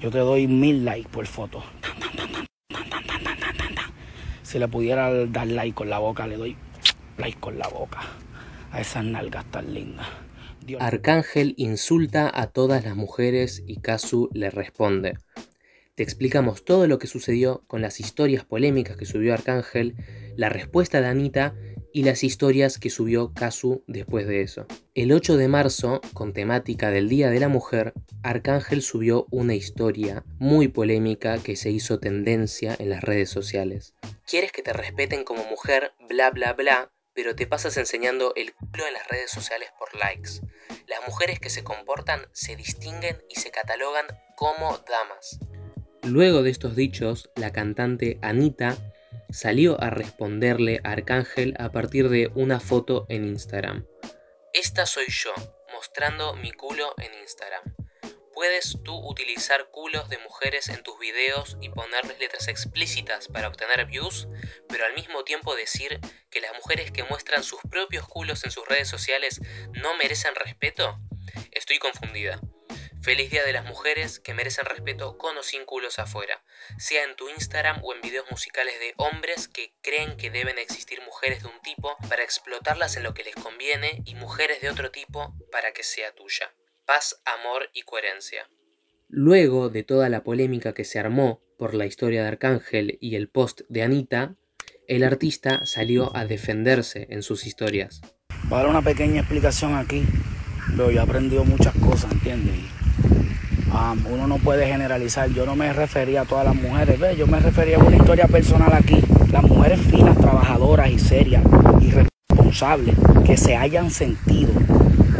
yo te doy mil likes por foto. Si le pudiera dar like con la boca, le doy like con la boca a esas nalgas tan lindas. Arcángel insulta a todas las mujeres y Kazu le responde. Te explicamos todo lo que sucedió con las historias polémicas que subió Arcángel, la respuesta de Anita y las historias que subió Kazu después de eso. El 8 de marzo, con temática del Día de la Mujer, Arcángel subió una historia muy polémica que se hizo tendencia en las redes sociales. ¿Quieres que te respeten como mujer? Bla bla bla, pero te pasas enseñando el culo en las redes sociales por likes. Las mujeres que se comportan se distinguen y se catalogan como damas. Luego de estos dichos, la cantante Anita salió a responderle Arcángel a partir de una foto en Instagram. Esta soy yo, mostrando mi culo en Instagram. Puedes tú utilizar culos de mujeres en tus videos y ponerles letras explícitas para obtener views, pero al mismo tiempo decir que las mujeres que muestran sus propios culos en sus redes sociales no merecen respeto? Estoy confundida. Feliz Día de las Mujeres que merecen respeto con o sin culos afuera, sea en tu Instagram o en videos musicales de hombres que creen que deben existir mujeres de un tipo para explotarlas en lo que les conviene y mujeres de otro tipo para que sea tuya. Paz, amor y coherencia. Luego de toda la polémica que se armó por la historia de Arcángel y el post de Anita, el artista salió a defenderse en sus historias. Para dar una pequeña explicación aquí, yo he aprendido muchas cosas, ¿entiendes? Uno no puede generalizar. Yo no me refería a todas las mujeres, yo me refería a una historia personal aquí. Las mujeres finas, trabajadoras y serias y responsables que se hayan sentido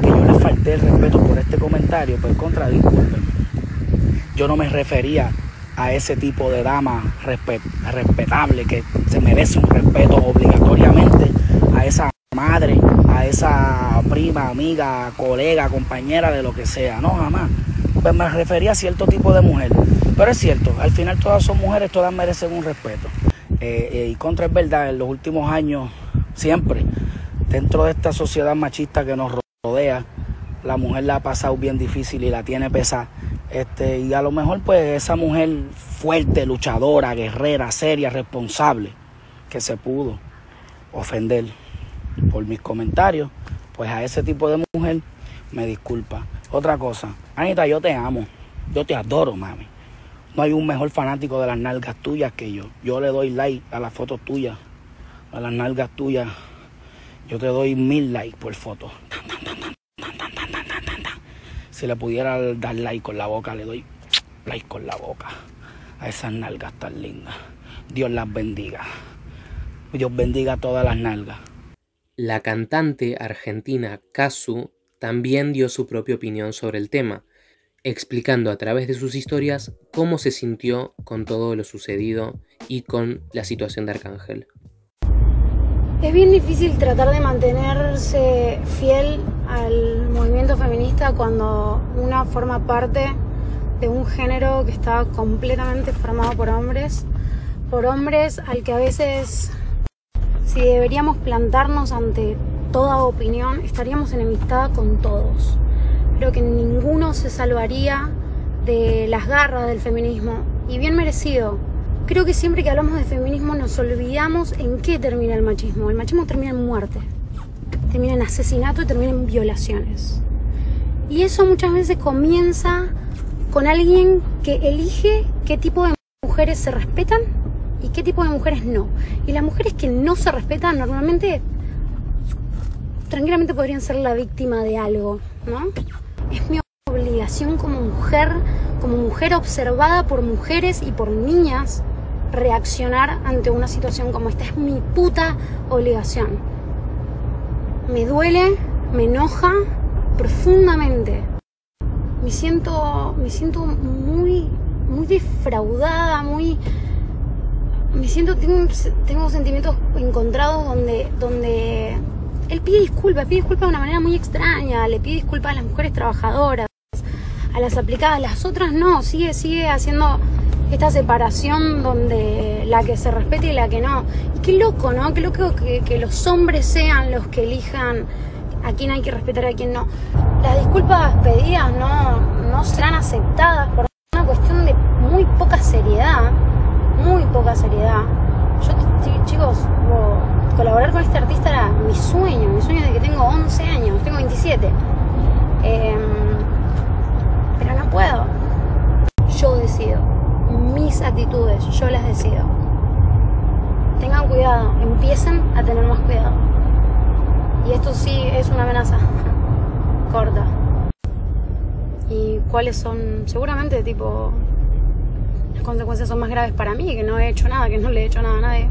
que yo les falté el respeto por este comentario, pues contra Yo no me refería a ese tipo de dama respetable que se merece un respeto obligatoriamente a esa madre, a esa prima, amiga, colega, compañera de lo que sea. No, jamás. Me refería a cierto tipo de mujer. Pero es cierto, al final todas son mujeres, todas merecen un respeto. Eh, eh, y contra es verdad, en los últimos años, siempre, dentro de esta sociedad machista que nos rodea, la mujer la ha pasado bien difícil y la tiene pesada. Este, y a lo mejor pues esa mujer fuerte, luchadora, guerrera, seria, responsable, que se pudo ofender por mis comentarios, pues a ese tipo de mujer me disculpa. Otra cosa, Anita, yo te amo, yo te adoro, mami. No hay un mejor fanático de las nalgas tuyas que yo. Yo le doy like a las fotos tuyas, a las nalgas tuyas. Yo te doy mil likes por foto. Si le pudiera dar like con la boca, le doy like con la boca a esas nalgas tan lindas. Dios las bendiga. Dios bendiga a todas las nalgas. La cantante argentina Kazu también dio su propia opinión sobre el tema, explicando a través de sus historias cómo se sintió con todo lo sucedido y con la situación de Arcángel. Es bien difícil tratar de mantenerse fiel al movimiento feminista cuando una forma parte de un género que está completamente formado por hombres, por hombres al que a veces si deberíamos plantarnos ante toda opinión, estaríamos enemistada con todos. Creo que ninguno se salvaría de las garras del feminismo y bien merecido. Creo que siempre que hablamos de feminismo nos olvidamos en qué termina el machismo. El machismo termina en muerte, termina en asesinato y termina en violaciones. Y eso muchas veces comienza con alguien que elige qué tipo de mujeres se respetan y qué tipo de mujeres no. Y las mujeres que no se respetan normalmente tranquilamente podrían ser la víctima de algo, ¿no? Es mi obligación como mujer, como mujer observada por mujeres y por niñas, reaccionar ante una situación como esta. Es mi puta obligación. Me duele, me enoja profundamente. Me siento, me siento muy, muy defraudada, muy me siento, tengo, tengo sentimientos encontrados donde, donde él pide disculpas, pide disculpas de una manera muy extraña, le pide disculpas a las mujeres trabajadoras, a las aplicadas, las otras no, sigue, sigue haciendo esta separación donde la que se respete y la que no. Y qué loco, ¿no? Qué loco que, que los hombres sean los que elijan a quién hay que respetar y a quién no. Las disculpas pedidas no, no serán aceptadas 17. Em, pero no puedo. Yo decido. Mis actitudes, yo las decido. Tengan cuidado, empiecen a tener más cuidado. Y esto sí es una amenaza corta. ¿Y cuáles son? Seguramente tipo las consecuencias son más graves para mí, que no he hecho nada, que no le he hecho nada a nadie,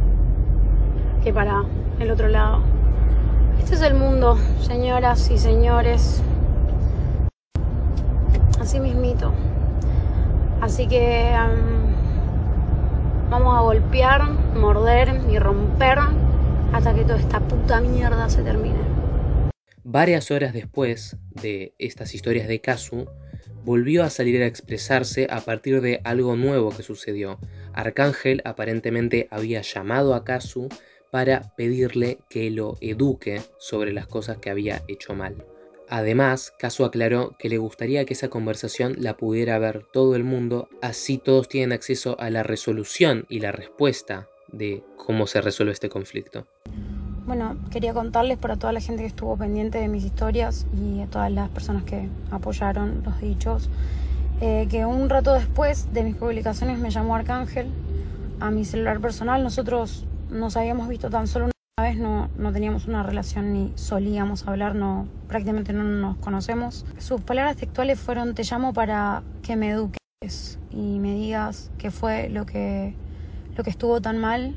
que para el otro lado. Este es el mundo, señoras y señores. Así mismito. Así que vamos a golpear, morder y romper hasta que toda esta puta mierda se termine. Varias horas después de estas historias de Kazu, volvió a salir a expresarse a partir de algo nuevo que sucedió. Arcángel aparentemente había llamado a Kazu para pedirle que lo eduque sobre las cosas que había hecho mal. Además, Kazu aclaró que le gustaría que esa conversación la pudiera ver todo el mundo, así todos tienen acceso a la resolución y la respuesta de cómo se resuelve este conflicto. Bueno, quería contarles para toda la gente que estuvo pendiente de mis historias y a todas las personas que apoyaron los dichos, eh, que un rato después de mis publicaciones me llamó Arcángel a mi celular personal. Nosotros nos habíamos visto tan solo una vez, no, no teníamos una relación ni solíamos hablar, no, prácticamente no nos conocemos. Sus palabras textuales fueron, te llamo para que me eduques y me digas qué fue lo que, lo que estuvo tan mal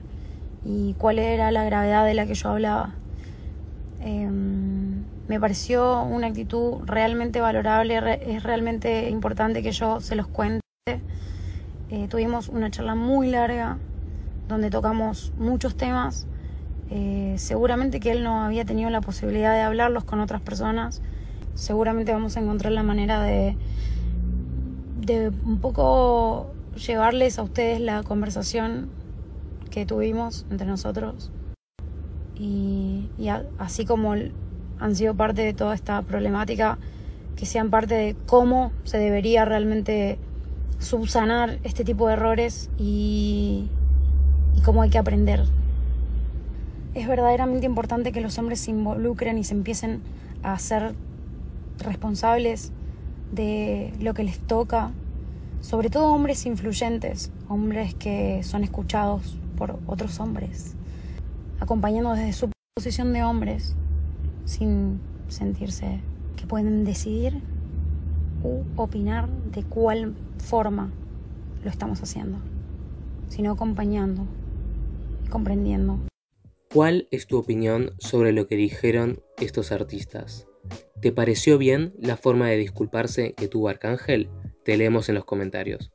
y cuál era la gravedad de la que yo hablaba. Em, me pareció una actitud realmente valorable, es realmente importante que yo se los cuente. Eh, tuvimos una charla muy larga donde tocamos muchos temas. Eh, seguramente que él no había tenido la posibilidad de hablarlos con otras personas. Seguramente vamos a encontrar la manera de, de un poco llevarles a ustedes la conversación que tuvimos entre nosotros y, así como han sido parte de toda esta problemática, que sean parte de cómo se debería realmente subsanar este tipo de errores y, y cómo hay que aprender. Es verdaderamente importante que los hombres se involucren y se empiecen a ser responsables de lo que les toca, sobre todo hombres influyentes, hombres que son escuchados por otros hombres, acompañando desde su posición de hombres, sin sentirse que pueden decidir u opinar de cuál forma lo estamos haciendo, sino acompañando comprendiendo. ¿Cuál es tu opinión sobre lo que dijeron estos artistas? ¿Te pareció bien la forma de disculparse que tuvo Arcángel? Te leemos en los comentarios.